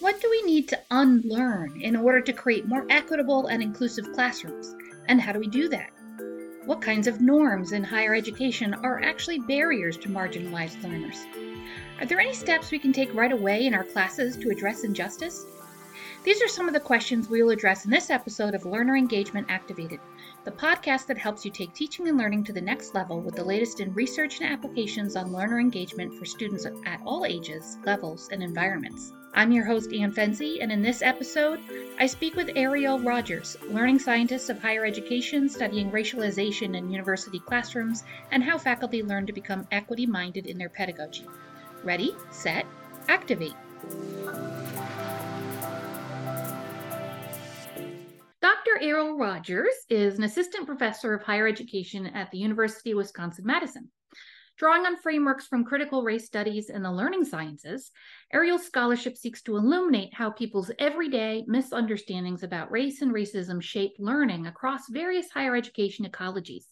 What do we need to unlearn in order to create more equitable and inclusive classrooms? And how do we do that? What kinds of norms in higher education are actually barriers to marginalized learners? Are there any steps we can take right away in our classes to address injustice? These are some of the questions we will address in this episode of Learner Engagement Activated, the podcast that helps you take teaching and learning to the next level with the latest in research and applications on learner engagement for students at all ages, levels, and environments. I'm your host, Ann Fenzi, and in this episode, I speak with Aireale Rodgers, learning scientist of higher education studying racialization in university classrooms and how faculty learn to become equity minded in their pedagogy. Ready, set, activate. Dr. Aireale Rodgers is an assistant professor of higher education at the University of Wisconsin Madison. Drawing on frameworks from critical race studies and the learning sciences, Aireale's scholarship seeks to illuminate how people's everyday misunderstandings about race and racism shape learning across various higher education ecologies.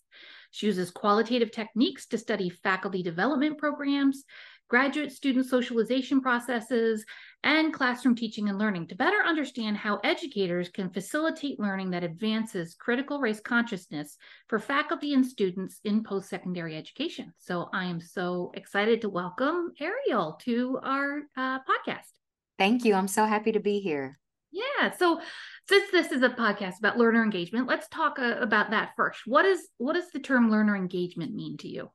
She uses qualitative techniques to study faculty development programs, graduate student socialization processes, and classroom teaching and learning to better understand how educators can facilitate learning that advances critical race consciousness for faculty and students in post secondary education. So I am so excited to welcome Aireale to our uh, podcast. Thank you. I'm so happy to be here. Yeah. So since this is a podcast about learner engagement, let's talk uh, about that first. What is what does the term learner engagement mean to you?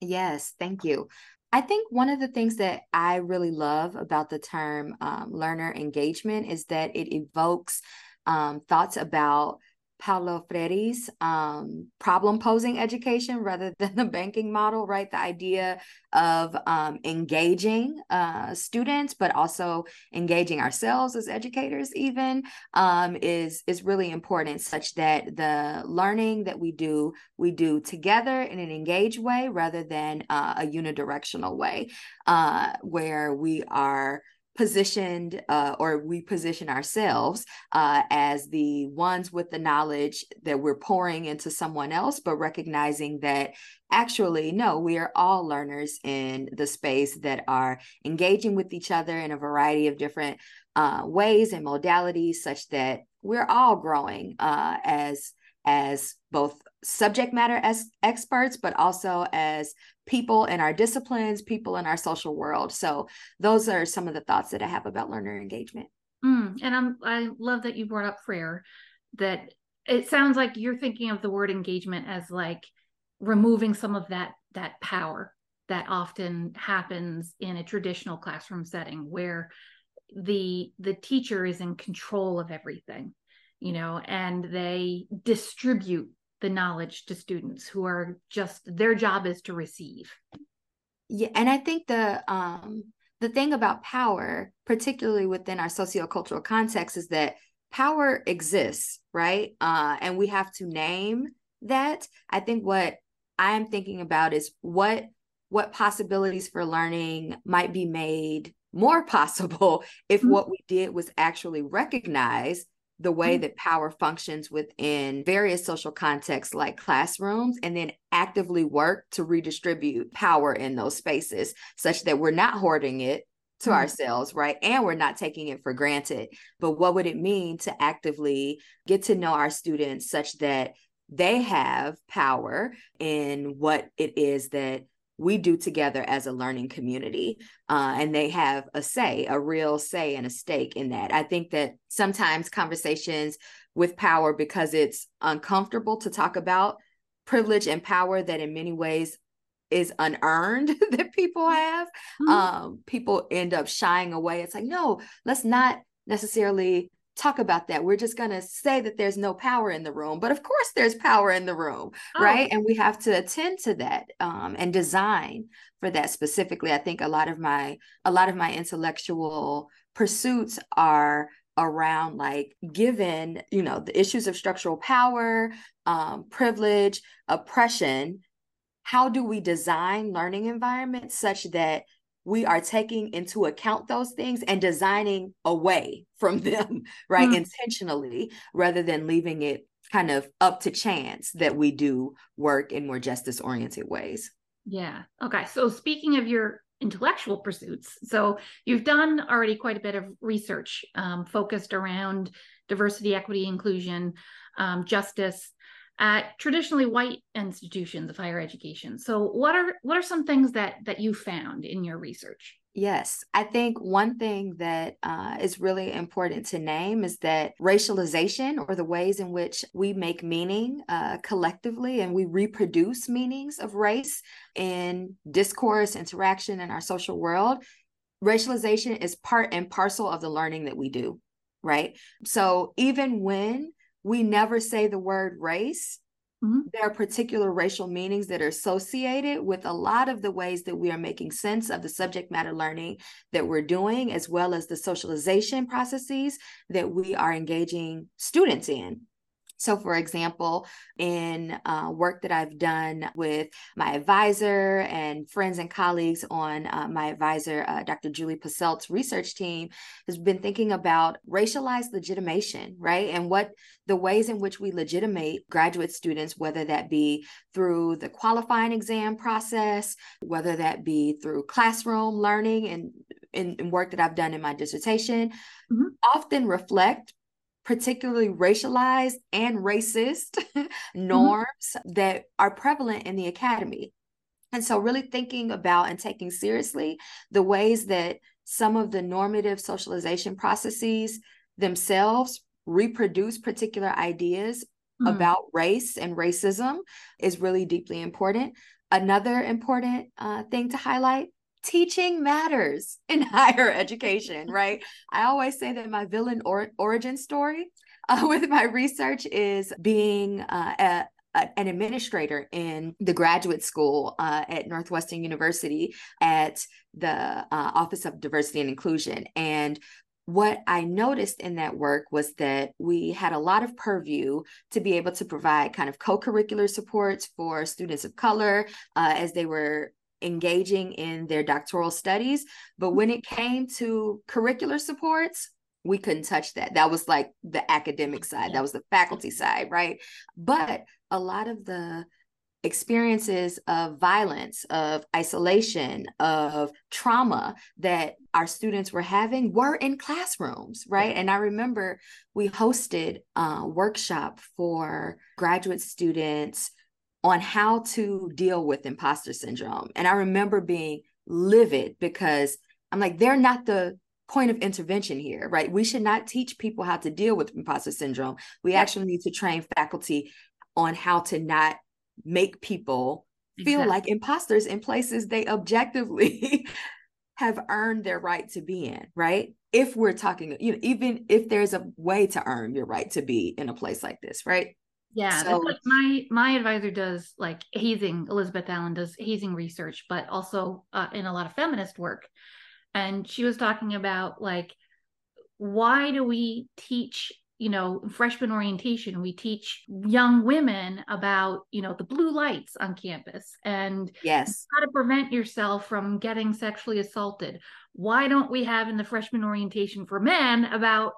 Yes, thank you. I think one of the things that I really love about the term um, learner engagement is that it evokes um, thoughts about Paulo Freire's um, problem posing education rather than the banking model, right? The idea of um, engaging uh, students, but also engaging ourselves as educators, even um, is is really important. Such that the learning that we do, we do together in an engaged way rather than uh, a unidirectional way, uh, where we are positioned uh, or we position ourselves uh, as the ones with the knowledge that we're pouring into someone else, but recognizing that actually, no, we are all learners in the space that are engaging with each other in a variety of different uh, ways and modalities, such that we're all growing uh, as as both subject matter as experts, but also as people in our disciplines, people in our social world. So those are some of the thoughts that I have about learner engagement. Mm, and I'm I love that you brought up Freire. That it sounds like you're thinking of the word engagement as like removing some of that that power that often happens in a traditional classroom setting where the the teacher is in control of everything you know and they distribute the knowledge to students who are just their job is to receive. Yeah and i think the um the thing about power particularly within our sociocultural context is that power exists right? Uh and we have to name that. I think what i'm thinking about is what what possibilities for learning might be made more possible if mm-hmm. what we did was actually recognize the way mm-hmm. that power functions within various social contexts like classrooms and then actively work to redistribute power in those spaces such that we're not hoarding it to mm-hmm. ourselves, right? And we're not taking it for granted. But what would it mean to actively get to know our students such that they have power in what it is that we do together as a learning community. Uh, and they have a say, a real say and a stake in that. I think that sometimes conversations with power, because it's uncomfortable to talk about privilege and power that in many ways is unearned that people have, mm-hmm. um, people end up shying away. It's like, no, let's not necessarily talk about that. We're just going to say that there's no power in the room, but of course there's power in the room, oh. right? And we have to attend to that um, and design for that specifically. I think a lot of my a lot of my intellectual pursuits are around like given you know the issues of structural power um, privilege oppression how do we design learning environments such that we are taking into account those things and designing away from them, right? Mm-hmm. Intentionally, rather than leaving it kind of up to chance that we do work in more justice oriented ways. Yeah. Okay. So speaking of your intellectual pursuits, so you've done already quite a bit of research um, focused around diversity, equity, inclusion, um, justice at traditionally white institutions of higher education. So what are what are some things that that you found in your research? Yes, I think one thing that uh, is really important to name is that racialization, or the ways in which we make meaning uh, collectively and we reproduce meanings of race in discourse, interaction in our social world, racialization is part and parcel of the learning that we do, right? So even when we never say the word race, Mm-hmm. There are particular racial meanings that are associated with a lot of the ways that we are making sense of the subject matter learning that we're doing, as well as the socialization processes that we are engaging students in. So, for example, in uh, work that I've done with my advisor and friends and colleagues on uh, my advisor, uh, Dr. Julie Posselt's research team, has been thinking about racialized legitimation, right? And what the ways in which we legitimate graduate students, whether that be through the qualifying exam process, whether that be through classroom learning and in, in work that I've done in my dissertation, mm-hmm. often reflect particularly racialized and racist norms mm-hmm. that are prevalent in the academy. And so, really thinking about and taking seriously the ways that some of the normative socialization processes themselves reproduce particular ideas mm. about race and racism is really deeply important. Another important uh, thing to highlight teaching matters in higher education, right? I always say that my villain or- origin story uh, with my research is being uh, an administrator in the graduate school uh, at Northwestern University at the uh, Office of Diversity and Inclusion. And what I noticed in that work was that we had a lot of purview to be able to provide kind of co curricular supports for students of color uh, as they were engaging in their doctoral studies. But when it came to curricular supports, we couldn't touch that. That was like the academic side, that was the faculty side, right? But a lot of the experiences of violence, of isolation, of trauma that our students were having were in classrooms, right? And I remember we hosted a workshop for graduate students on how to deal with imposter syndrome. And I remember being livid because I'm like, they're not the point of intervention here, right? We should not teach people how to deal with imposter syndrome. We actually need to train faculty on how to not make people feel exactly. like imposters in places they objectively have earned their right to be in, right? If we're talking, you know, even if there's a way to earn your right to be in a place like this, right? Yeah, so, like my my advisor does like hazing. Elizabeth Allan does hazing research, but also uh, in a lot of feminist work. And she was talking about like why do we teach you know freshman orientation we teach young women about you know the blue lights on campus and yes how to prevent yourself from getting sexually assaulted why don't we have in the freshman orientation for men about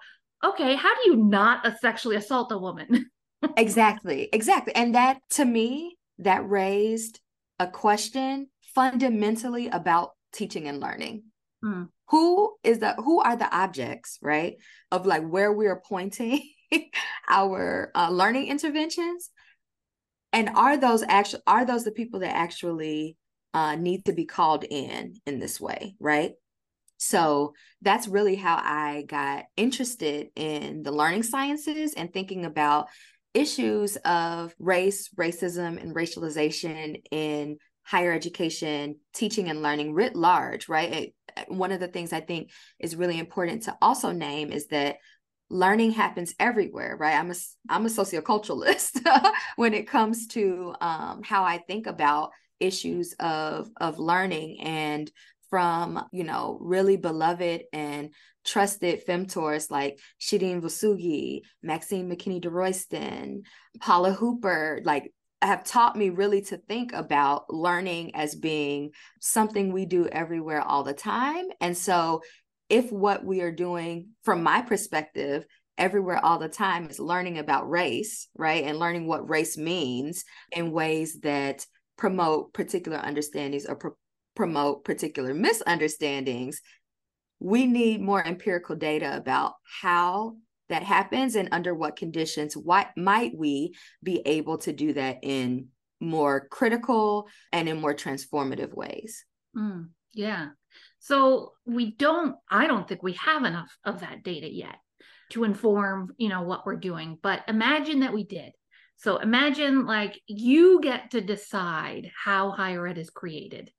okay how do you not sexually assault a woman exactly exactly and that to me that raised a question fundamentally about teaching and learning. Hmm. who is the who are the objects right of like where we are pointing our uh, learning interventions? And are those actually are those the people that actually uh, need to be called in in this way right? So that's really how I got interested in the learning sciences and thinking about issues of race, racism, and racialization in higher education, teaching and learning writ large, right? It, one of the things I think is really important to also name is that learning happens everywhere, right? I'm a I'm a socioculturalist when it comes to um, how I think about issues of of learning and from you know really beloved and trusted femtors like Shirin Vossoughi, Maxine McKinney DeRoyston, Paula Hooper, like have taught me really to think about learning as being something we do everywhere all the time. And so if what we are doing from my perspective everywhere all the time is learning about race, right? And learning what race means in ways that promote particular understandings or pro- promote particular misunderstandings, we need more empirical data about how that happens and under what conditions what might we be able to do that in more critical and in more transformative ways. Mm, yeah. So we don't i don't think we have enough of that data yet to inform you know what we're doing but imagine that we did. So imagine like you get to decide how higher ed is created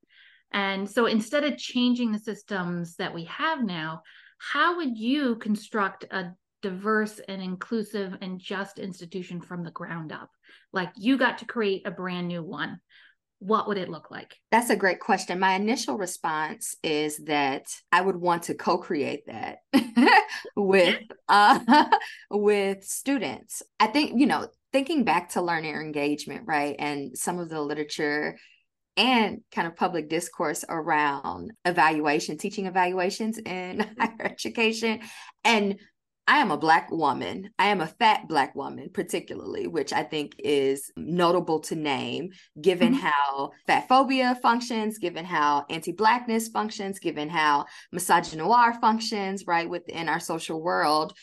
and so instead of changing the systems that we have now how would you construct a diverse and inclusive and just institution from the ground up like you got to create a brand new one what would it look like? That's a great question. My initial response is that I would want to co-create that with uh, with students. I think, you know, thinking back to learner engagement, right? And some of the literature and kind of public discourse around evaluation, teaching evaluations in higher education and I am a Black woman. I am a fat Black woman, particularly, which I think is notable to name, given mm-hmm. how fat phobia functions, given how anti Blackness functions, given how misogynoir functions, right, within our social world.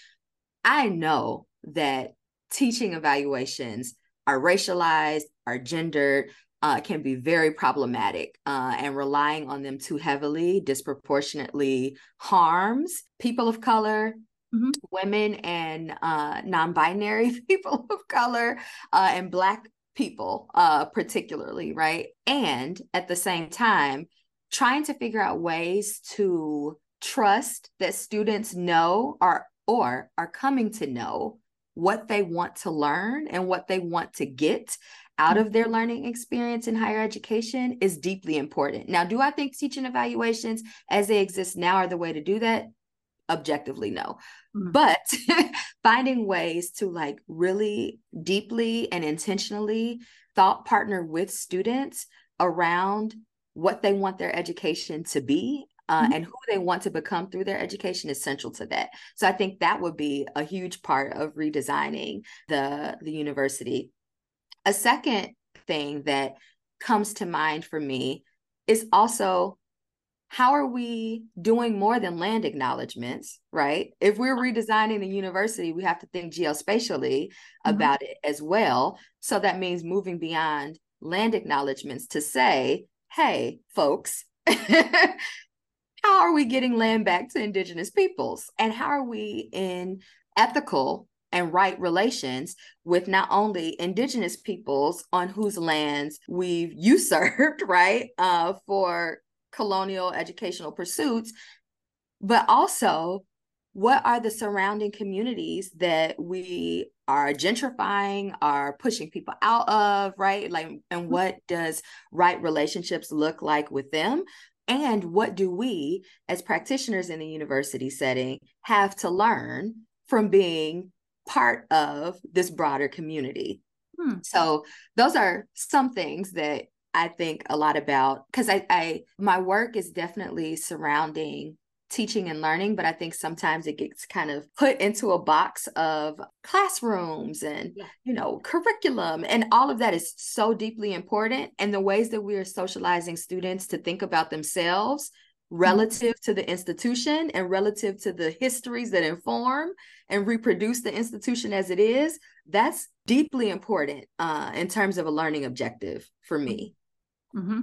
I know that teaching evaluations are racialized, are gendered, uh, can be very problematic, uh, and relying on them too heavily disproportionately harms people of color, mm-hmm. women and uh, non-binary people of color uh, and black people uh, particularly right and at the same time trying to figure out ways to trust that students know or or are coming to know what they want to learn and what they want to get out of their learning experience in higher education is deeply important. Now, do I think teaching evaluations as they exist now are the way to do that? objectively no mm-hmm. but finding ways to like really deeply and intentionally thought partner with students around what they want their education to be uh, mm-hmm. and who they want to become through their education is central to that so i think that would be a huge part of redesigning the the university a second thing that comes to mind for me is also how are we doing more than land acknowledgments, right? If we're redesigning the university, we have to think geospatially mm-hmm. about it as well. So that means moving beyond land acknowledgments to say, hey, folks, how are we getting land back to Indigenous peoples? And how are we in ethical and right relations with not only indigenous peoples on whose lands we've usurped right uh, for colonial educational pursuits, but also what are the surrounding communities that we are gentrifying, are pushing people out of, right? Like, and mm-hmm. what does right relationships look like with them? And what do we, as practitioners in the university setting, have to learn from being part of this broader community? Hmm. So, those are some things that I think a lot about because I, I my work is definitely surrounding teaching and learning, but I think sometimes it gets kind of put into a box of classrooms and yeah. you know curriculum and all of that is so deeply important and the ways that we are socializing students to think about themselves. Relative to the institution and relative to the histories that inform and reproduce the institution as it is that's deeply important uh, in terms of a learning objective for me. Mm-hmm.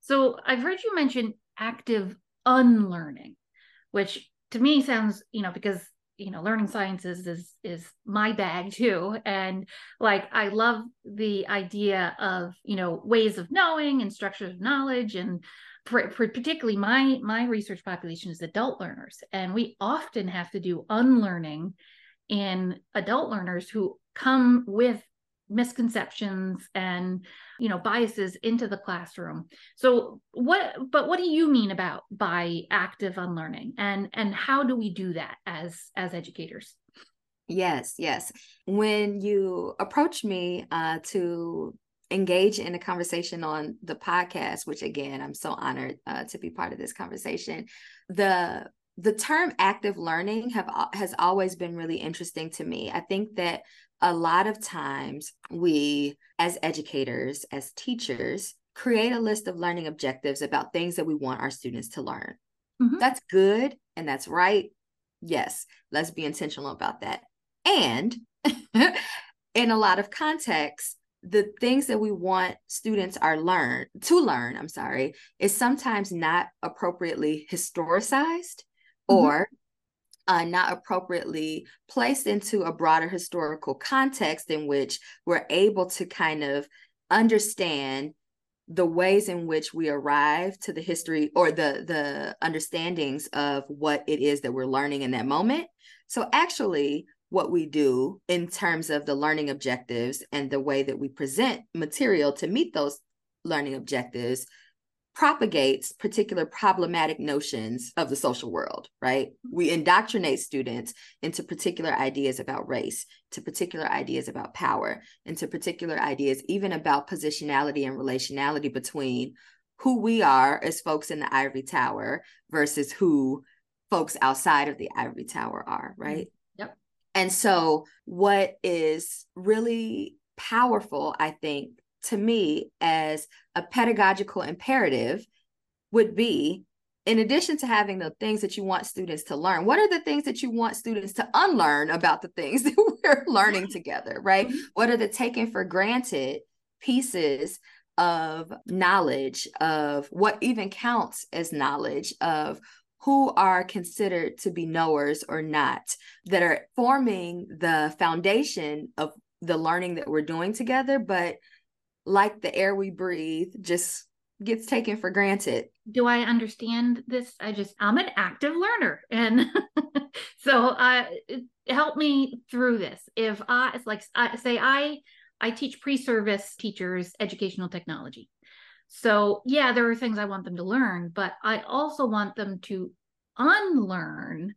So I've heard you mention active unlearning, which to me sounds, you know, because you know learning sciences is is my bag too. And like i love the idea of you know ways of knowing and structures of knowledge and for, for particularly my my research population is adult learners and we often have to do unlearning in adult learners who come with misconceptions and you know biases into the classroom. So what but what do you mean about by active unlearning? And and how do we do that as as educators? Yes yes. When you approach me uh, to engage in a conversation on the podcast which again i'm so honored uh, to be part of this conversation the the term active learning have has always been really interesting to me i think that a lot of times we, as educators, as teachers, create a list of learning objectives about things that we want our students to learn. Mm-hmm. That's good and that's right. Yes, let's be intentional about that. And in a lot of contexts, the things that we want students are learn to learn, I'm sorry, is sometimes not appropriately historicized mm-hmm. or uh, not appropriately placed into a broader historical context in which we're able to kind of understand the ways in which we arrive to the history or the the understandings of what it is that we're learning in that moment so actually what we do in terms of the learning objectives and the way that we present material to meet those learning objectives propagates particular problematic notions of the social world, right? We mm-hmm. indoctrinate students into particular ideas about race, to particular ideas about power, into particular ideas even about positionality and relationality between who we are as folks in the ivory tower versus who folks outside of the ivory tower are, right? Mm-hmm. And so what is really powerful, I think, to me as a pedagogical imperative would be in addition to having the things that you want students to learn, what are the things that you want students to unlearn about the things that we're learning together, right? Mm-hmm. What are the taken for granted pieces of knowledge, of what even counts as knowledge, of who are considered to be knowers or not, that are forming the foundation of the learning that we're doing together, but like the air we breathe just gets taken for granted. Do I understand this? I just I'm an active learner and so uh help me through this. If I it's like I say I I teach pre-service teachers educational technology. So, yeah, there are things I want them to learn, but I also want them to unlearn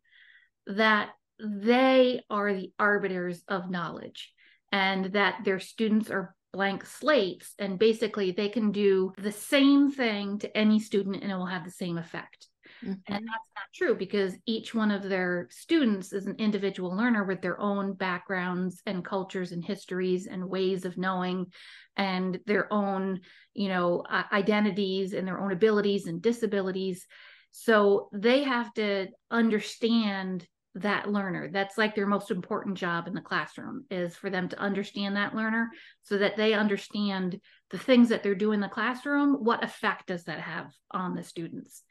that they are the arbiters of knowledge and that their students are blank slates and basically they can do the same thing to any student and it will have the same effect. Mm-hmm. And that's not true because each one of their students is an individual learner with their own backgrounds and cultures and histories and ways of knowing and their own, you know, identities and their own abilities and disabilities. So they have to understand that learner. That's like their most important job in the classroom is for them to understand that learner so that they understand the things that they're doing in the classroom. What effect does that have on the students?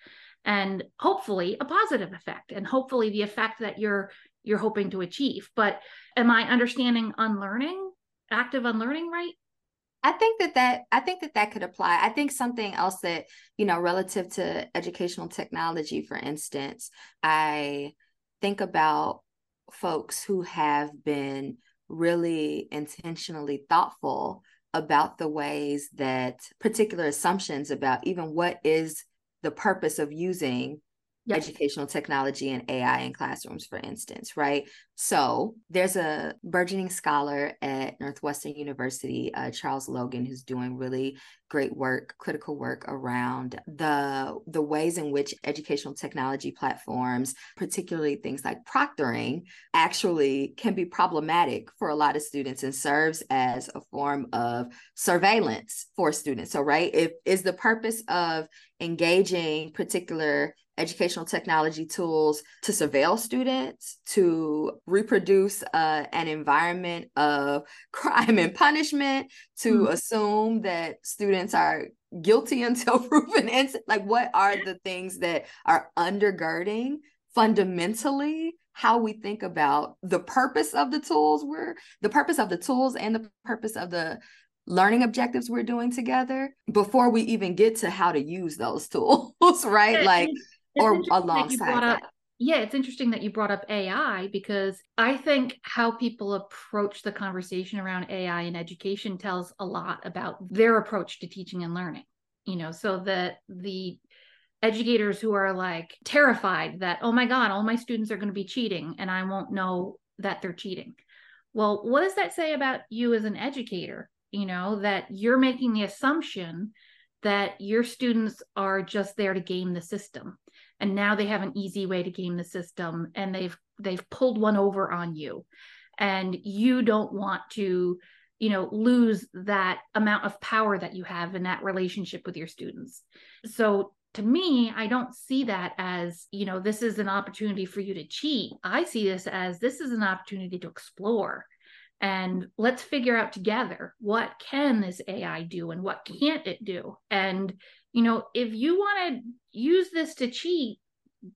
And hopefully a positive effect and hopefully the effect that you're you're hoping to achieve. But am i understanding unlearning active unlearning right I think that that I think that that could apply. I think something else that you know relative to educational technology, for instance, I think about folks who have been really intentionally thoughtful about the ways that particular assumptions about even what is the purpose of using yes. educational technology and AI in classrooms, for instance, right? So there's a burgeoning scholar at Northwestern University, uh, Charles Logan, who's doing really great work, critical work around the the ways in which educational technology platforms, particularly things like proctoring, actually can be problematic for a lot of students and serves as a form of surveillance for students. So, right, if is the purpose of engaging particular educational technology tools to surveil students, to reproduce uh, an environment of crime and punishment, to mm-hmm. assume that students are guilty until proven innocent. Like, what are the things that are undergirding fundamentally how we think about the purpose of the tools we're the purpose of the tools and the purpose of the learning objectives we're doing together before we even get to how to use those tools right like or alongside up, yeah, it's interesting that you brought up AI because I think how people approach the conversation around AI in education tells a lot about their approach to teaching and learning. You know, so that the educators who are like terrified that, oh my God, all my students are going to be cheating and I won't know that they're cheating. Well, what does that say about you as an educator? You know, that you're making the assumption that your students are just there to game the system and now they have an easy way to game the system and they've they've pulled one over on you. And you don't want to you know lose that amount of power that you have in that relationship with your students. So to me i don't see that as you know this is an opportunity for you to cheat. I see this as this is an opportunity to explore. And let's figure out together what can this ai do and what can't it do? And you know if you want to use this to cheat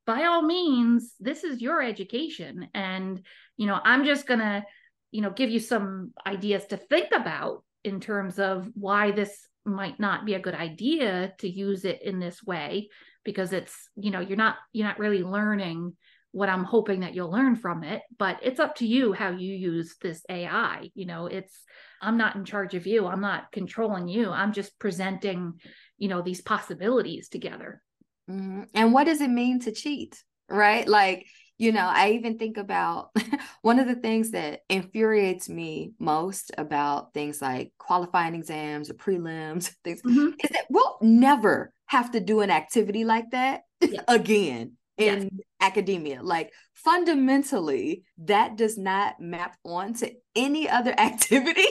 by all means this is your education. And you know i'm just going to you know give you some ideas to think about in terms of why this might not be a good idea to use it in this way because it's you know you're not you're not really learning what i'm hoping that you'll learn from it but it's up to you how you use this ai you know it's i'm not in charge of you. I'm not controlling you. I'm just presenting you know these possibilities together mm-hmm. and what does it mean to cheat right like you know i even think about one of the things that infuriates me most about things like qualifying exams or prelims things mm-hmm. is that we'll never have to do an activity like that yeah. again in yes. academia like fundamentally that does not map onto any other activity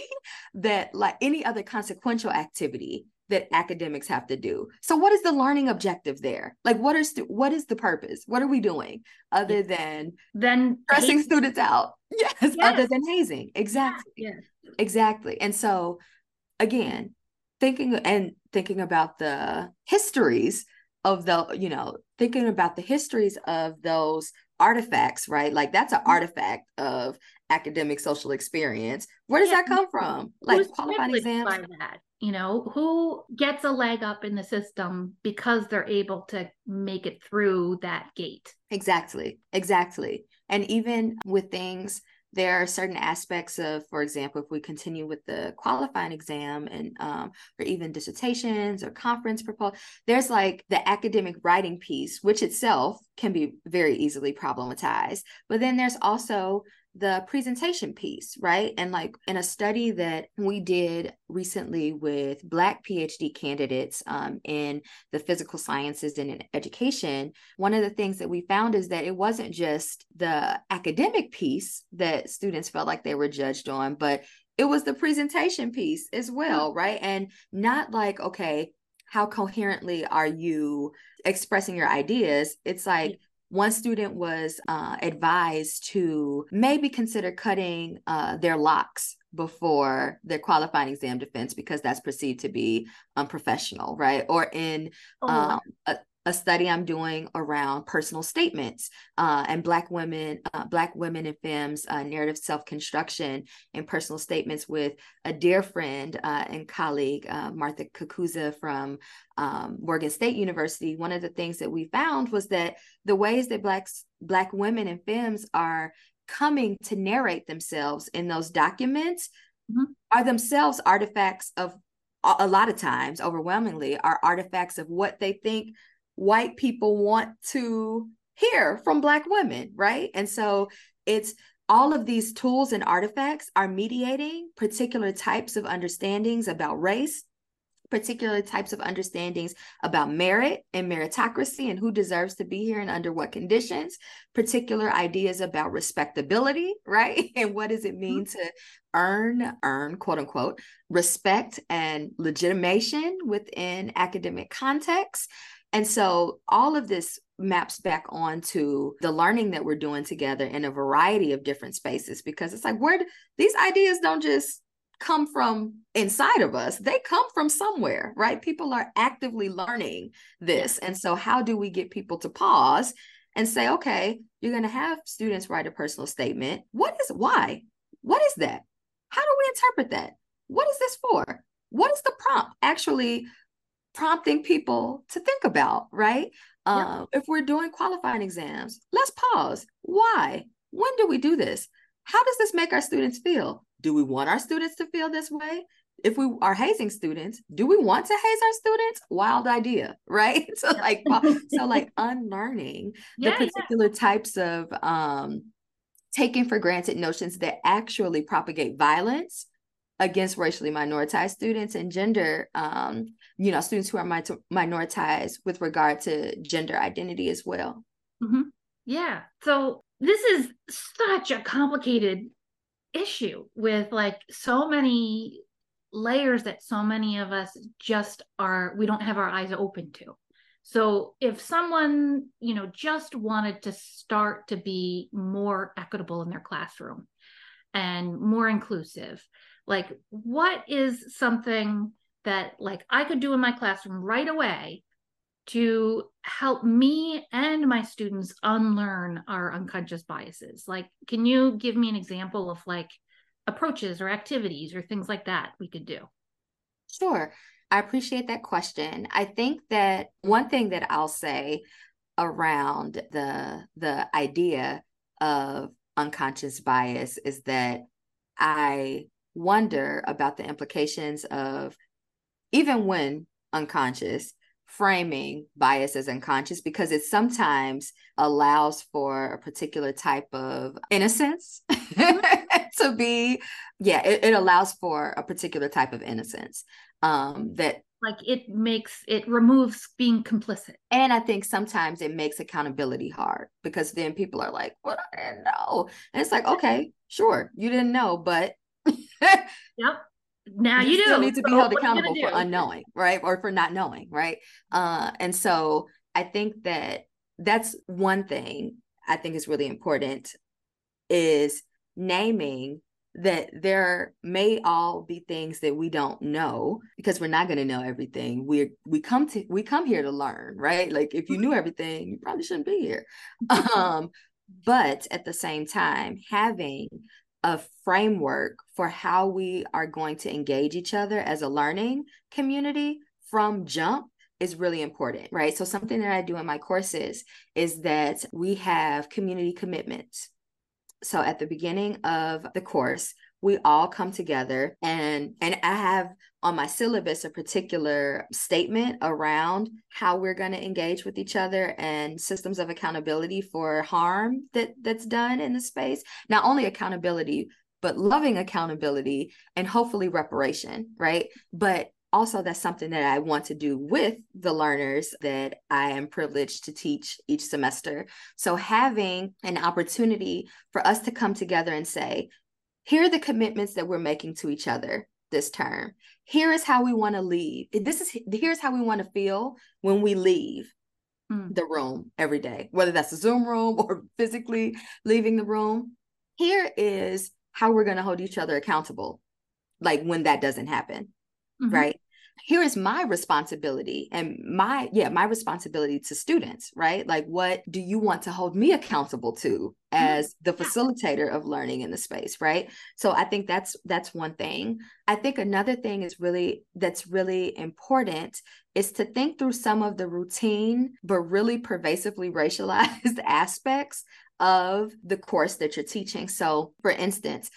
that like any other consequential activity that academics have to do. So what is the learning objective there? Like what are stu- what is the purpose? What are we doing other than then pressing hazing. students out? Yes, yes, other than hazing. Exactly. Yes. Exactly. And so again, thinking and thinking about the histories of the, you know, thinking about the histories of those artifacts, right? Like that's an mm-hmm. artifact of academic social experience. Where does yeah. that come from? Like Who's qualifying exams. By that? you know who gets a leg up in the system because they're able to make it through that gate exactly exactly and even with things there are certain aspects of for example if we continue with the qualifying exam and um, or even dissertations or conference proposal there's like the academic writing piece which itself can be very easily problematized but then there's also the presentation piece, right? And like in a study that we did recently with Black PhD candidates um, in the physical sciences and in education, one of the things that we found is that it wasn't just the academic piece that students felt like they were judged on, but it was the presentation piece as well, right? And not like, okay, how coherently are you expressing your ideas? It's like, one student was uh, advised to maybe consider cutting uh, their locks before their qualifying exam defense because that's perceived to be unprofessional, right? Or in oh. um, a, a study I'm doing around personal statements uh, and Black women, uh, Black women and femmes uh, narrative self construction and personal statements with a dear friend uh, and colleague, uh, Martha Kakuza from um, Morgan State University. One of the things that we found was that the ways that Blacks, Black women and femmes are coming to narrate themselves in those documents mm-hmm. are themselves artifacts of a lot of times overwhelmingly are artifacts of what they think white people want to hear from black women right and so it's all of these tools and artifacts are mediating particular types of understandings about race particular types of understandings about merit and meritocracy and who deserves to be here and under what conditions, particular ideas about respectability, right? And what does it mean to earn, earn, quote unquote, respect and legitimation within academic context. And so all of this maps back onto the learning that we're doing together in a variety of different spaces because it's like where these ideas don't just come from inside of us they come from somewhere right? People are actively learning this. And so how do we get people to pause and say okay you're going to have students write a personal statement. What is why? What is that? How do we interpret that? What is this for? What is the prompt? Actually prompting people to think about, right? Um, if we're doing qualifying exams, let's pause. Why? When do we do this? How does this make our students feel? Do we want our students to feel this way? If we are hazing students, do we want to haze our students? Wild idea, right? So like so like unlearning yeah, the particular yeah. types of um taking for granted notions that actually propagate violence against racially minoritized students and gender um, you know students who are mi- minoritized with regard to gender identity as well. Mm-hmm. yeah. So this is such a complicated issue with like so many layers that so many of us just are we don't have our eyes open to. So if someone you know just wanted to start to be more equitable in their classroom and more inclusive like what is something that like i could do in my classroom right away to help me and my students unlearn our unconscious biases like can you give me an example of like approaches or activities or things like that we could do? Sure. I appreciate that question. I think that one thing that I'll say around the the idea of unconscious bias is that I wonder about the implications of even when unconscious framing bias as unconscious because it sometimes allows for a particular type of innocence to be yeah it, it allows for a particular type of innocence um that like it makes it removes being complicit. And i think sometimes it makes accountability hard because then people are like well i didn't know. And it's like okay sure you didn't know but yep now you, you do. need to be so held accountable for unknowing right or for not knowing right? Uh and so i think that that's one thing i think is really important is naming that there may all be things that we don't know because we're not going to know everything. We we come to we come here to learn right? Like if you knew everything you probably shouldn't be here. Um but at the same time having a framework for how we are going to engage each other as a learning community from jump is really important, right? So, something that I do in my courses is that we have community commitments. So, at the beginning of the course, we all come together and and I have on my syllabus a particular statement around how we're going to engage with each other and systems of accountability for harm that that's done in the space not only accountability but loving accountability and hopefully reparation right but also that's something that I want to do with the learners that I am privileged to teach each semester. So having an opportunity for us to come together and say, here are the commitments that we're making to each other this term. Here is how we want to leave. This is here's how we want to feel when we leave mm. the room every day, whether that's a Zoom room or physically leaving the room. Here is how we're going to hold each other accountable, like when that doesn't happen, mm-hmm. right? Here is my responsibility and my yeah my responsibility to students right? Like what do you want to hold me accountable to mm-hmm. as the facilitator of learning in the space right? So i think that's that's one thing. I think another thing is really that's really important is to think through some of the routine but really pervasively racialized aspects of the course that you're teaching. So for instance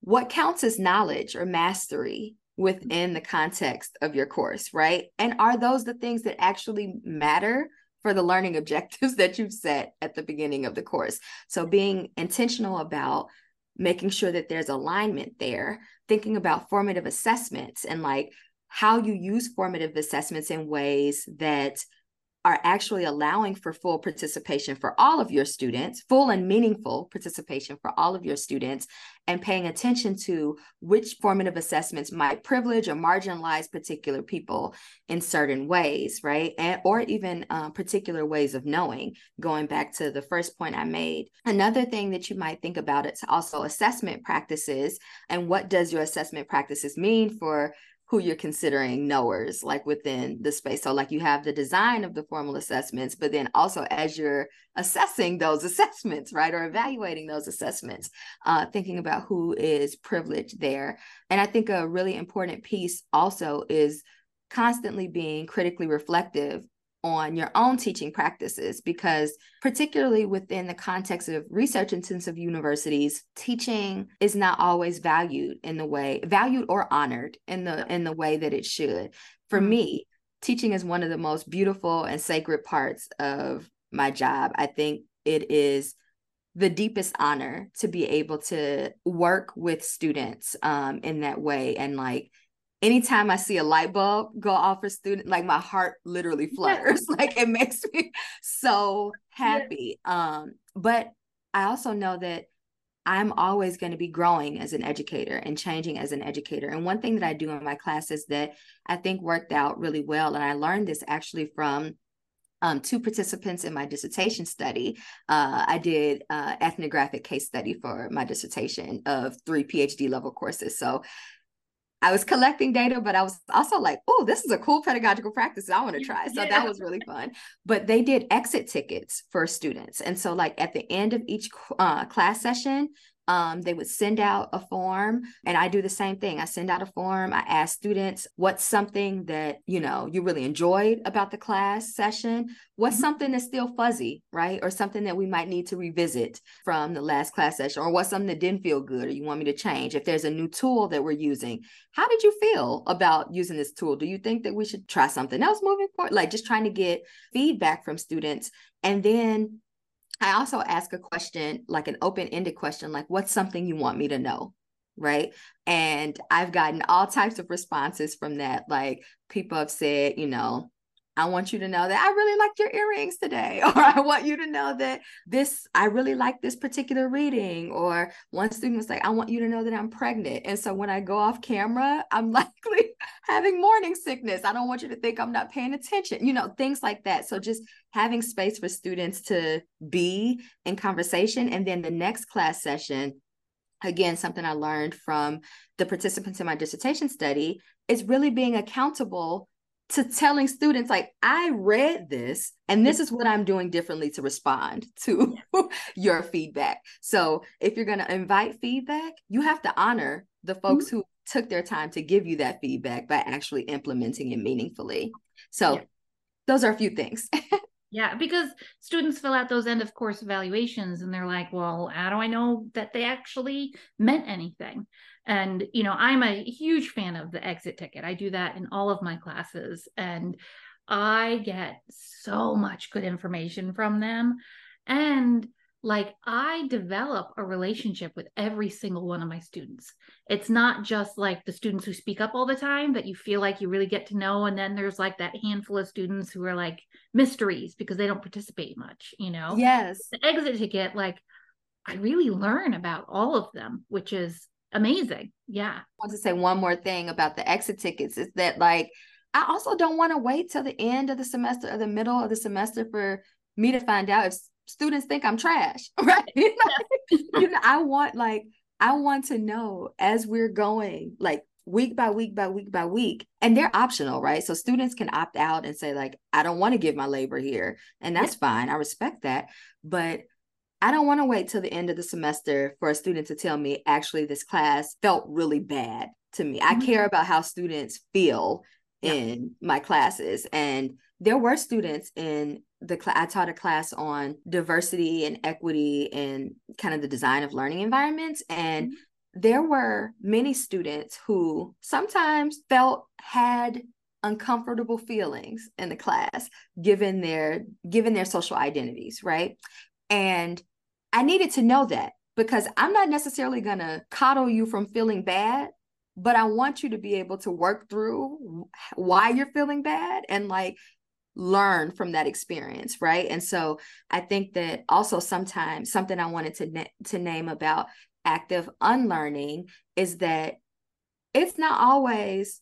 what counts as knowledge or mastery within the context of your course, right? And are those the things that actually matter for the learning objectives that you've set at the beginning of the course? So being intentional about making sure that there's alignment there, thinking about formative assessments and like how you use formative assessments in ways that are actually allowing for full participation for all of your students, full and meaningful participation for all of your students, and paying attention to which formative assessments might privilege or marginalize particular people in certain ways, right? And, or even uh, particular ways of knowing, going back to the first point I made. Another thing that you might think about is also assessment practices and what does your assessment practices mean for who you're considering knowers like within the space. So like you have the design of the formal assessments but then also as you're assessing those assessments right or evaluating those assessments uh, thinking about who is privileged there. And i think a really important piece also is constantly being critically reflective on your own teaching practices because particularly within the context of research intensive universities teaching is not always valued in the way valued or honored in the in the way that it should for mm-hmm. me teaching is one of the most beautiful and sacred parts of my job i think it is the deepest honor to be able to work with students um, in that way and like anytime I see a light bulb go off for student, like my heart literally flutters. like it makes me so happy. Yeah. Um, but I also know that I'm always going to be growing as an educator and changing as an educator. And one thing that I do in my classes that I think worked out really well, and I learned this actually from um, two participants in my dissertation study. Uh, I did uh, ethnographic case study for my dissertation of three PhD level courses. So I was collecting data, but I was also like, oh, this is a cool pedagogical practice I want to try. So yeah. that was really fun. But they did exit tickets for students. And so, like, at the end of each uh, class session, um, they would send out a form and i do the same thing. I send out a form. I ask students what's something that you know you really enjoyed about the class session? What's mm-hmm. something that's still fuzzy right? Or something that we might need to revisit from the last class session or what's something that didn't feel good or you want me to change? If there's a new tool that we're using how did you feel about using this tool? Do you think that we should try something else moving forward? Like just trying to get feedback from students and then I also ask a question, like an open ended question, like, what's something you want me to know? Right. And I've gotten all types of responses from that. Like, people have said, you know, I want you to know that I really liked your earrings today, or I want you to know that this, I really like this particular reading. Or one student was like, I want you to know that I'm pregnant. And so when I go off camera, I'm likely having morning sickness. I don't want you to think I'm not paying attention, you know, things like that. So just having space for students to be in conversation. And then the next class session, again, something I learned from the participants in my dissertation study is really being accountable to telling students like i read this and this is what i'm doing differently to respond to your feedback. So if you're going to invite feedback you have to honor the folks mm-hmm. who took their time to give you that feedback by actually implementing it meaningfully. So yeah. those are a few things. Yeah because students fill out those end of course evaluations and they're like well how do i know that they actually meant anything and, you know, I'm a huge fan of the exit ticket. I do that in all of my classes and I get so much good information from them. And like I develop a relationship with every single one of my students. It's not just like the students who speak up all the time that you feel like you really get to know. And then there's like that handful of students who are like mysteries because they don't participate much, you know? Yes. The exit ticket, like I really learn about all of them, which is amazing. Yeah. I want to say one more thing about the exit tickets is that like I also don't want to wait till the end of the semester or the middle of the semester for me to find out if students think I'm trash, right? you know, I want like I want to know as we're going like week by week by week by week and they're optional right so students can opt out and say like i don't want to give my labor here and that's yeah. fine i respect that but I don't want to wait till the end of the semester for a student to tell me, actually, this class felt really bad to me. Mm-hmm. I care about how students feel yeah. in my classes. And there were students in the class, I taught a class on diversity and equity and kind of the design of learning environments. And mm-hmm. there were many students who sometimes felt had uncomfortable feelings in the class given their given their social identities right and I needed to know that because I'm not necessarily going to coddle you from feeling bad, but I want you to be able to work through why you're feeling bad and like learn from that experience, right? And so I think that also sometimes something I wanted to na- to name about active unlearning is that it's not always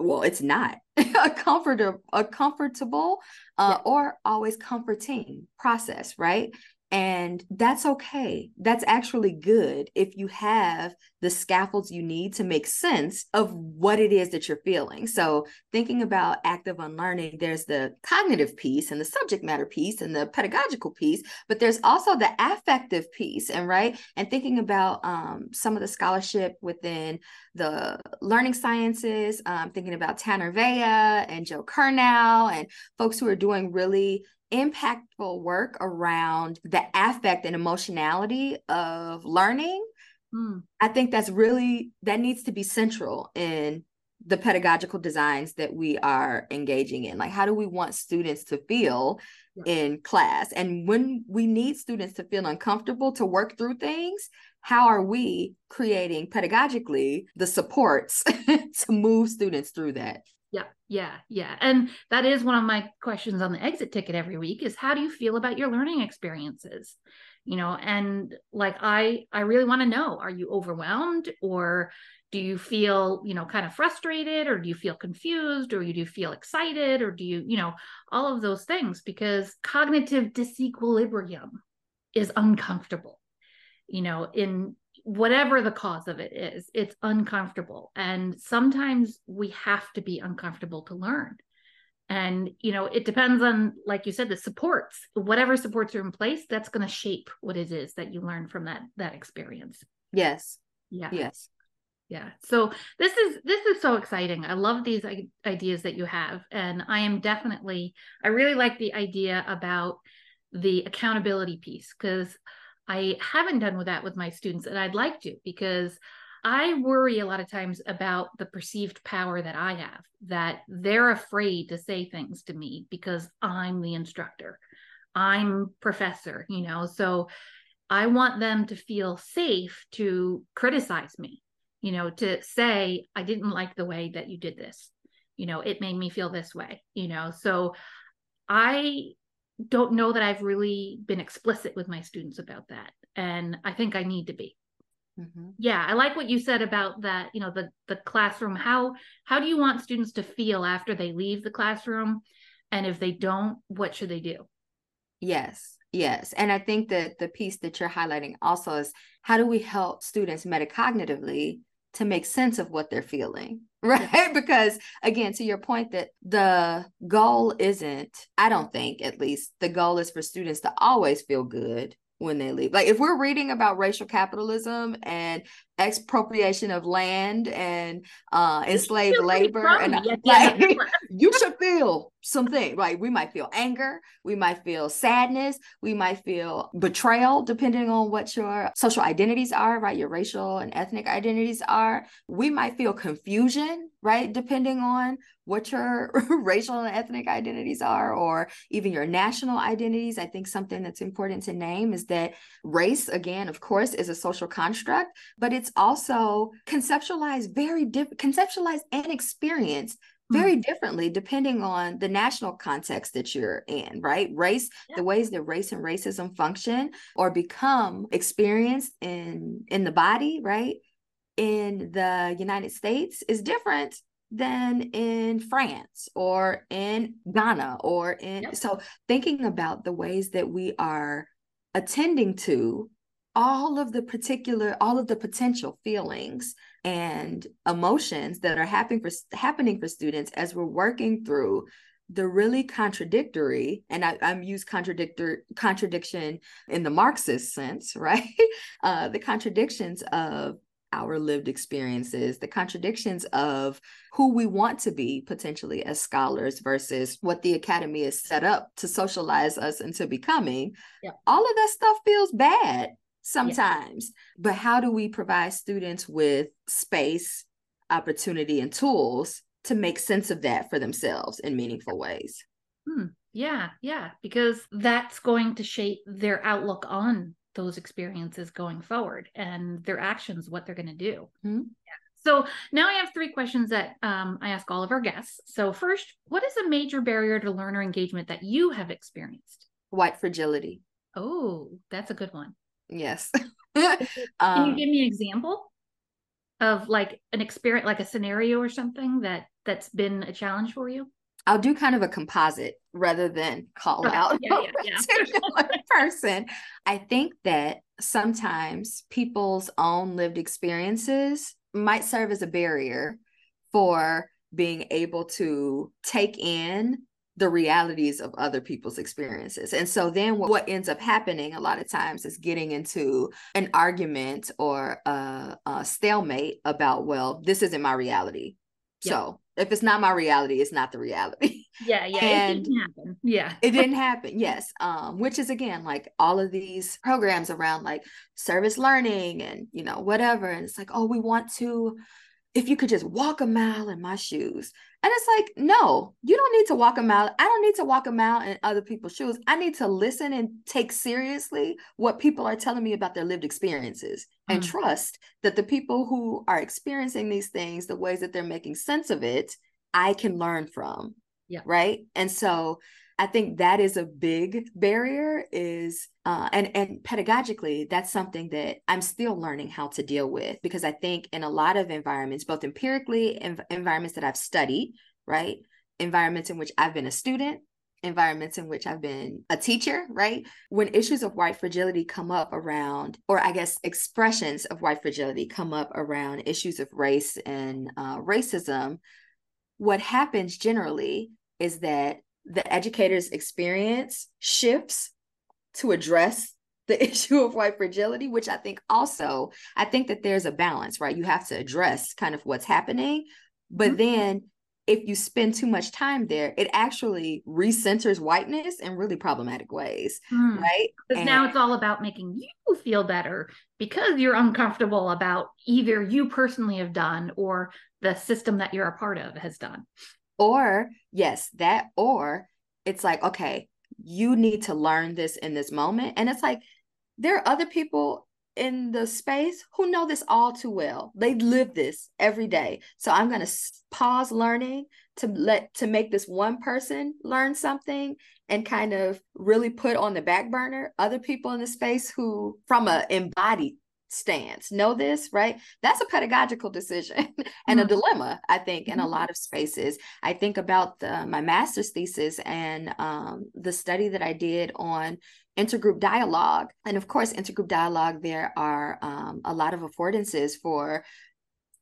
well it's not a comfortable a comfortable uh, yeah. or always comforting process right and that's okay. That's actually good if you have the scaffolds you need to make sense of what it is that you're feeling. So, thinking about active unlearning, there's the cognitive piece and the subject matter piece and the pedagogical piece, but there's also the affective piece. And right, and thinking about um, some of the scholarship within the learning sciences, um, thinking about Tanner Vea and Joe Curnow and folks who are doing really impactful work around the affect and emotionality of learning mm. i think that's really that needs to be central in the pedagogical designs that we are engaging in like how do we want students to feel yeah. in class and when we need students to feel uncomfortable to work through things how are we creating pedagogically the supports to move students through that Yeah, yeah, yeah. And that is one of my questions on the exit ticket every week is how do you feel about your learning experiences? You know, and like I I really want to know, are you overwhelmed or do you feel, you know, kind of frustrated or do you feel confused or do you feel excited or do you, you know, all of those things because cognitive disequilibrium is uncomfortable. You know, in whatever the cause of it is, it's uncomfortable. And sometimes we have to be uncomfortable to learn. And, you know, it depends on, like you said, the supports, whatever supports are in place, that's going to shape what it is that you learn from that, that experience. Yes. Yeah. Yes. Yeah. So this is, this is so exciting. I love these ideas that you have. And I am definitely, I really like the idea about the accountability piece because I haven't done with that with my students, and I'd like to because I worry a lot of times about the perceived power that I have, that they're afraid to say things to me because I'm the instructor, I'm professor, you know. So I want them to feel safe to criticize me, you know, to say, I didn't like the way that you did this, you know, it made me feel this way, you know. So I don't know that I've really been explicit with my students about that. And I think I need to be. Mm-hmm. Yeah, I like what you said about that, you know, the the classroom. How how do you want students to feel after they leave the classroom? And if they don't, what should they do? Yes. Yes. And I think that the piece that you're highlighting also is how do we help students metacognitively to make sense of what they're feeling? right because again to your point that the goal isn't i don't think at least the goal is for students to always feel good when they leave like if we're reading about racial capitalism and expropriation of land and uh enslaved labor and yeah, like yeah. you something right? we might feel anger we might feel sadness we might feel betrayal depending on what your social identities are right your racial and ethnic identities are we might feel confusion right depending on what your racial and ethnic identities are or even your national identities i think something that's important to name is that race again of course is a social construct but it's also conceptualized very different, conceptualized and experienced. Hmm. very differently depending on the national context that you're in, right? Race, yeah. the ways that race and racism function or become experienced in in the body, right? In the United States is different than in France or in Ghana or in yep. so thinking about the ways that we are attending to all of the particular all of the potential feelings and emotions that are happening for happening for students as we're working through the really contradictory and I, am use contradictor contradiction in the marxist sense right uh, the contradictions of our lived experiences, the contradictions of who we want to be potentially as scholars versus what the academy is set up to socialize us into becoming. Yeah. All of that stuff feels bad sometimes. Yeah. But how do we provide students with space, opportunity, and tools to make sense of that for themselves in meaningful ways? Hmm. Yeah, yeah, because that's going to shape their outlook on those experiences going forward and their actions, what they're going to do. Mm-hmm. Yeah. So now I have three questions that um, I ask all of our guests. So, first, what is a major barrier to learner engagement that you have experienced? White fragility. Oh, that's a good one. Yes. Can um, you give me an example of like an experience, like a scenario or something that that's been a challenge for you? I'll do kind of a composite rather than call out yeah, a yeah, particular yeah. person. I think that sometimes people's own lived experiences might serve as a barrier for being able to take in the realities of other people's experiences. And so then what ends up happening a lot of times is getting into an argument or a, a stalemate about, well, this isn't my reality. Yeah. So if it's not my reality, it's not the reality. Yeah, yeah. And it didn't happen. Yeah. it didn't happen. Yes. Um, which is again like all of these programs around like service learning and you know, whatever. And it's like, oh, we want to if you could just walk a mile in my shoes. And it's like, no, you don't need to walk a mile. I don't need to walk a mile in other people's shoes. I need to listen and take seriously what people are telling me about their lived experiences mm-hmm. and mm. trust that the people who are experiencing these things, the ways that they're making sense of it, I can learn from. Yeah. Right. And so I think that is a big barrier is uh, and and pedagogically that's something that I'm still learning how to deal with because I think in a lot of environments both empirically and environments that I've studied right environments in which I've been a student environments in which I've been a teacher, right? When issues of white fragility come up around, or I guess expressions of white fragility come up around issues of race and uh, racism, what happens generally is that the educator's experience shifts to address the issue of white fragility which i think also i think that there's a balance right you have to address kind of what's happening but mm-hmm. then if you spend too much time there, it actually recenters whiteness in really problematic ways, mm. right? Because now it's all about making you feel better because you're uncomfortable about either you personally have done or the system that you're a part of has done. Or, yes, that, or it's like, okay, you need to learn this in this moment. And it's like, there are other people in the space who know this all too well. They live this every day. So I'm going to pause learning to let to make this one person learn something and kind of really put on the back burner other people in the space who from a embodied stance know this right that's a pedagogical decision and mm-hmm. a dilemma i think in a mm-hmm. lot of spaces i think about the, my master's thesis and um, the study that i did on intergroup dialogue. And of course, intergroup dialogue, there are um, a lot of affordances for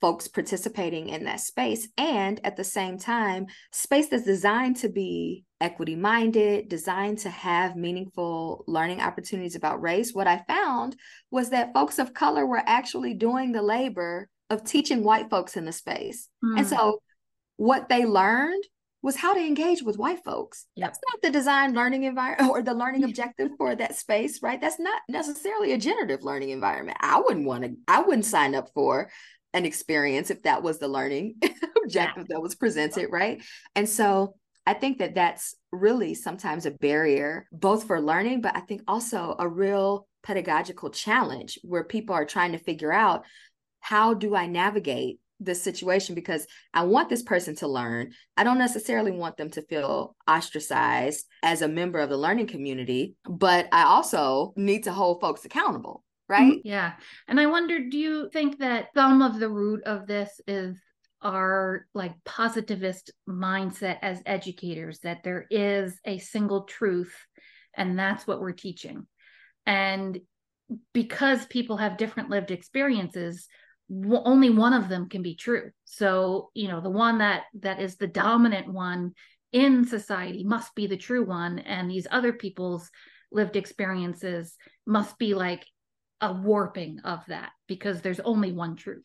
folks participating in that space. And at the same time, space that's designed to be equity minded, designed to have meaningful learning opportunities about race. What I found was that folks of color were actually doing the labor of teaching white folks in the space. Mm. And hmm. so what they learned was how to engage with white folks. Yep. That's not the design learning environment or the learning objective for that space, right? That's not necessarily a generative learning environment. I wouldn't want to, I wouldn't sign up for an experience if that was the learning objective yeah. that was presented, right? And so I think that that's really sometimes a barrier, both for learning, but I think also a real pedagogical challenge where people are trying to figure out how do I navigate this situation because I want this person to learn. I don't necessarily want them to feel ostracized as a member of the learning community, but I also need to hold folks accountable, right? Mm-hmm. Yeah. And I wonder do you think that some of the root of this is our like positivist mindset as educators that there is a single truth and that's what we're teaching. And because people have different lived experiences, only one of them can be true so you know the one that that is the dominant one in society must be the true one and these other people's lived experiences must be like a warping of that because there's only one truth.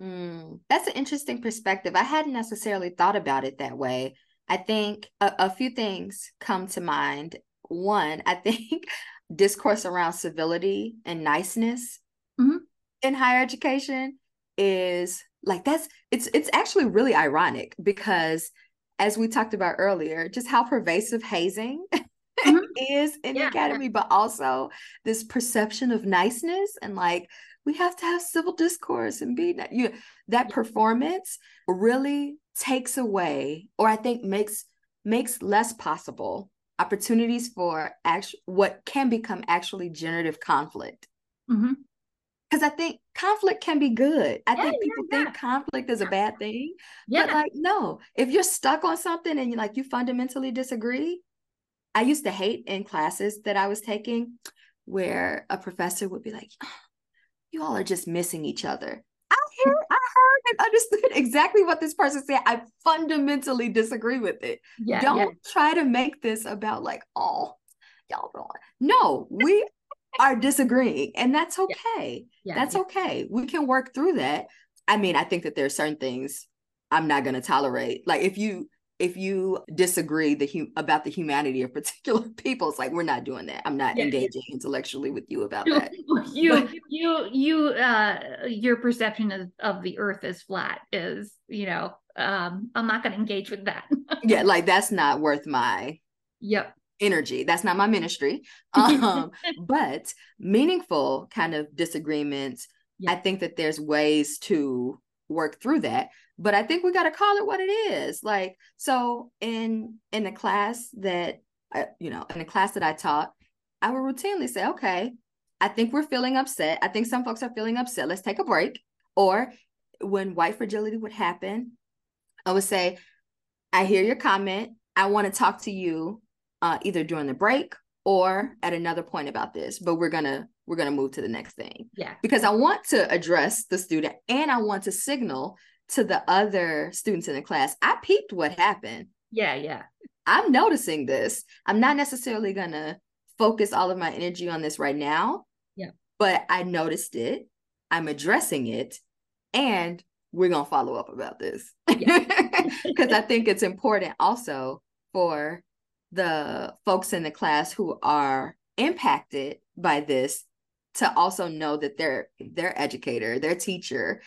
Mm, that's an interesting perspective. I hadn't necessarily thought about it that way. I think a, a few things come to mind. One i think discourse around civility and niceness mm-hmm. in higher education is like that's it's it's actually really ironic because as we talked about earlier just how pervasive hazing. is in yeah. the academy but also this perception of niceness and like we have to have civil discourse and be you that performance really takes away or i think makes makes less possible opportunities for actual what can become actually generative conflict mm-hmm because I think conflict can be good. I yeah, think people yeah, think conflict is a bad thing. Yeah. But like, no, if you're stuck on something and you like you fundamentally disagree, I used to hate in classes that I was taking where a professor would be like, oh, you all are just missing each other. I heard, I heard and understood exactly what this person said. I fundamentally disagree with it. Yeah, Don't try to make this about like, oh, y'all don't. No, we are disagreeing and that's okay yeah. Yeah, that's yeah. okay we can work through that i mean i think that there are certain things i'm not going to tolerate like if you if you disagree the hu- about the humanity of particular people it's like we're not doing that i'm not engaging intellectually with you about that you but, you you uh your perception of, of the earth is flat is you know um i'm not going to engage with that yeah like that's not worth my yep energy. That's not my ministry. Um, but meaningful kind of disagreements, yeah. I think that there's ways to work through that. But I think we got to call it what it is. Like so in in the class that I, you know, in the class that I taught, I would routinely say, "Okay, I think we're feeling upset. I think some folks are feeling upset. Let's take a break." Or when white fragility would happen, I would say, "I hear your comment. I want to talk to you uh, either during the break or at another point about this, but we're gonna we're gonna move to the next thing. Yeah. Because I want to address the student and I want to signal to the other students in the class, I peeped what happened. Yeah, yeah. I'm noticing this. I'm not necessarily gonna focus all of my energy on this right now. Yeah. But I noticed it. I'm addressing it and we're gonna follow up about this. Because yeah. I think it's important also for the folks in the class who are impacted by this to also know that their their educator, their teacher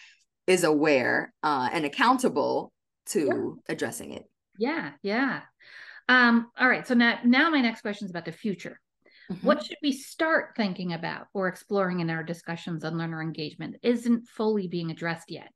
is aware uh, and accountable to yeah. addressing it. Yeah, yeah. Um, all right. So now now my next question is about the future. Mm-hmm. What should we start thinking about or exploring in our discussions on learner engagement isn't fully being addressed yet?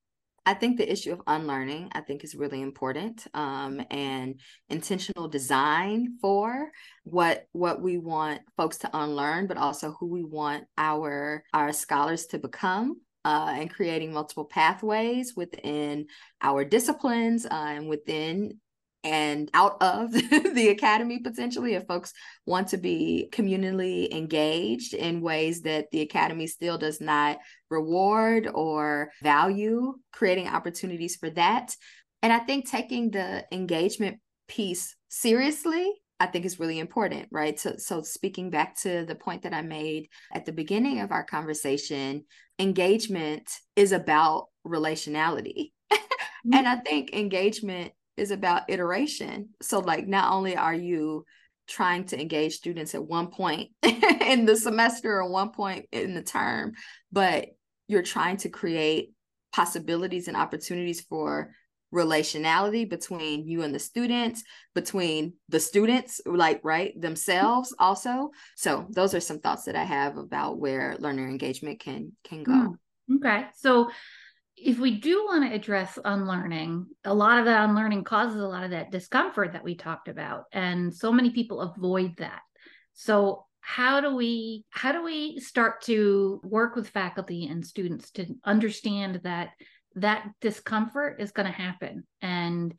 I think the issue of unlearning, I think, is really important, um, and intentional design for what what we want folks to unlearn, but also who we want our our scholars to become. Uh, and creating multiple pathways within our disciplines uh, and within and out of the academy potentially if folks want to be communally engaged in ways that the academy still does not reward or value creating opportunities for that. And i think taking the engagement piece seriously I think is really important, right? So, so speaking back to the point that I made at the beginning of our conversation, engagement is about relationality. Mm-hmm. and I think engagement is about iteration. So, like, not only are you trying to engage students at one point in the semester or one point in the term, but you're trying to create possibilities and opportunities for relationality between you and the students between the students like right themselves also so those are some thoughts that i have about where learner engagement can can go mm, okay so if we do want to address unlearning, a lot of that unlearning causes a lot of that discomfort that we talked about. And so many people avoid that. So how do we how do we start to work with faculty and students to understand that that discomfort is going to happen. And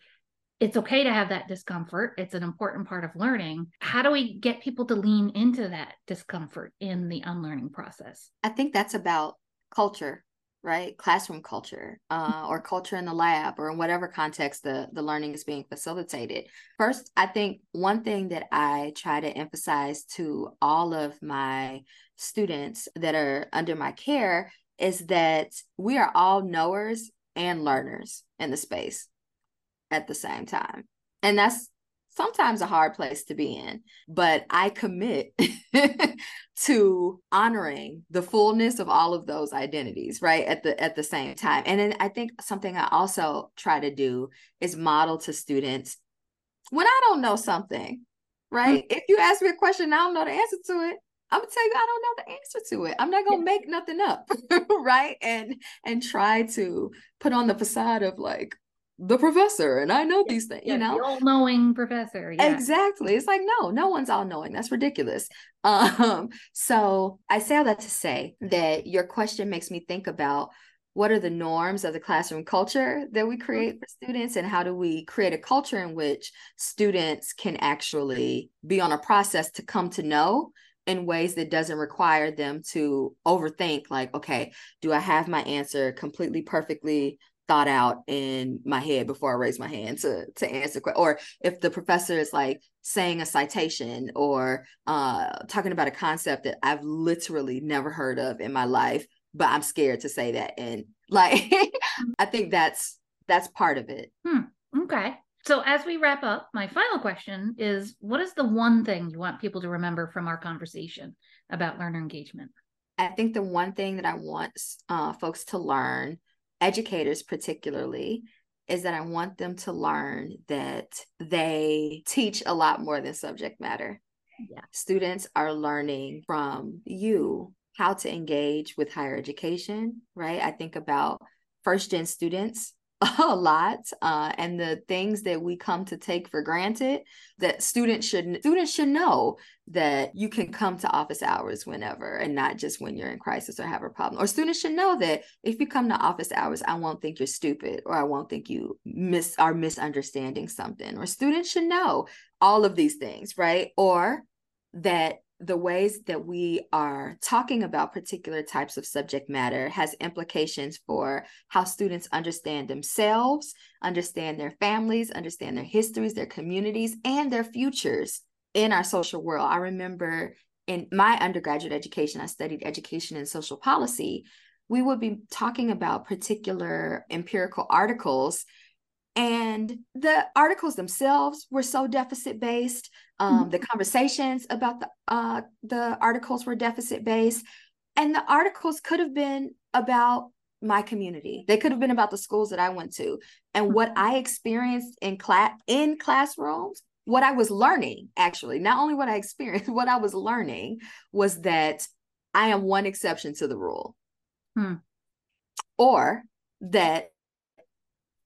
it's okay to have that discomfort. It's an important part of learning. How do we get people to lean into that discomfort in the unlearning process? I think that's about culture right? Classroom culture uh, or culture in the lab or in whatever context the, the learning is being facilitated. First i think one thing that i try to emphasize to all of my students that are under my care is that we are all knowers and learners in the space at the same time and that's sometimes a hard place to be in, but I commit to honoring the fullness of all of those identities, right? At the at the same time. And then I think something I also try to do is model to students when I don't know something, right? Mm-hmm. If you ask me a question, I don't know the answer to it. I'm gonna tell you I don't know the answer to it. I'm not gonna make nothing up, right? And and try to put on the facade of like, the professor and I know these things, you know, all knowing professor. Yeah. Exactly. It's like, no, no one's all knowing. That's ridiculous. Um, so I say all that to say that your question makes me think about what are the norms of the classroom culture that we mm-hmm. create for students and how do we create a culture in which students can actually be on a process to come to know in ways that doesn't require them to overthink like okay do i have my answer completely perfectly thought out in my head before I raise my hand to to answer or if the professor is like saying a citation or uh talking about a concept that I've literally never heard of in my life but I'm scared to say that and like I think that's that's part of it. Hmm. Okay. So as we wrap up, my final question is what is the one thing you want people to remember from our conversation about learner engagement? I think the one thing that I want uh, folks to learn educators particularly is that I want them to learn that they teach a lot more than subject matter. Yeah. Students are learning from you how to engage with higher education, right? I think about first gen students a lot uh, and the things that we come to take for granted that students should students should know that you can come to office hours whenever and not just when you're in crisis or have a problem. Or students should know that if you come to office hours i won't think you're stupid or i won't think you miss are misunderstanding something. Or students should know all of these things right? Or that the ways that we are talking about particular types of subject matter has implications for how students understand themselves, understand their families, understand their histories, their communities, and their futures in our social world. I remember in my undergraduate education, I studied education and social policy. We would be talking about particular empirical articles and the articles themselves were so deficit based um, mm-hmm. the conversations about the uh, the articles were deficit based and the articles could have been about my community they could have been about the schools that i went to and what mm-hmm. i experienced in class in classrooms what i was learning actually not only what i experienced what i was learning was that i am one exception to the rule hmm. or that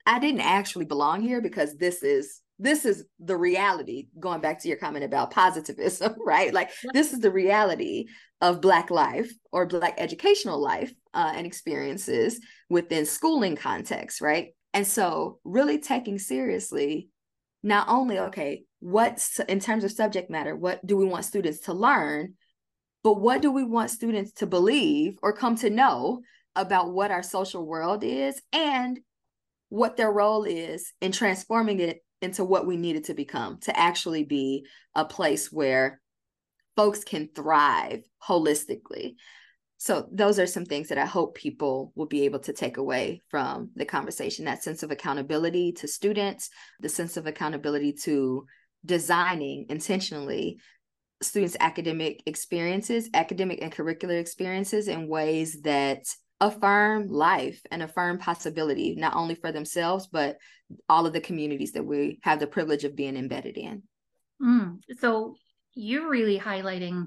I didn't actually belong here because this is this is the reality going back to your comment about positivism right? Like this is the reality of black life or black educational life uh, and experiences within schooling context right? And so really taking seriously not only okay what's in terms of subject matter what do we want students to learn but what do we want students to believe or come to know about what our social world is and what their role is in transforming it into what we need it to become to actually be a place where folks can thrive holistically. So, those are some things that I hope people will be able to take away from the conversation that sense of accountability to students, the sense of accountability to designing intentionally students' academic experiences, academic and curricular experiences in ways that affirm life and affirm possibility, not only for themselves, but all of the communities that we have the privilege of being embedded in. Mm, so you're really highlighting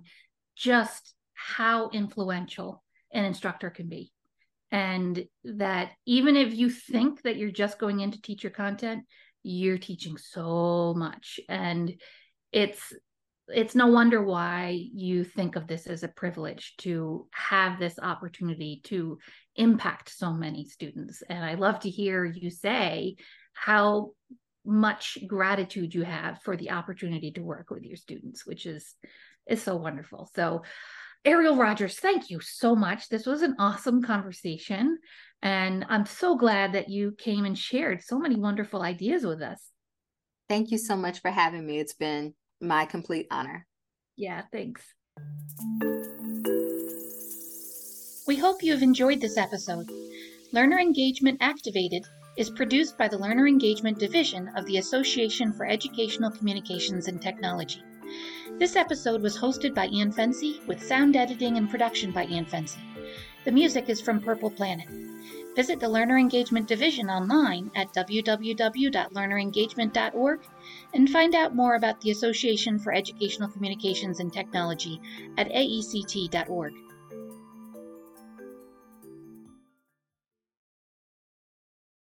just how influential an instructor can be. And that even if you think that you're just going in to teach your content, you're teaching so much. And it's it's no wonder why you think of this as a privilege to have this opportunity to impact so many students. And I love to hear you say how much gratitude you have for the opportunity to work with your students, which is is so wonderful. So Aireale Rodgers, thank you so much. This was an awesome conversation. And I'm so glad that you came and shared so many wonderful ideas with us. Thank you so much for having me. It's been my complete honor. Yeah, thanks. We hope you have enjoyed this episode. Learner Engagement Activated is produced by the Learner Engagement Division of the Association for Educational Communications and Technology. This episode was hosted by Ian Fency with sound editing and production by Ian Fency. The music is from Purple Planet. Visit the Learner Engagement Division online at www.learnerengagement.org and find out more about the Association for Educational Communications and Technology at aect.org.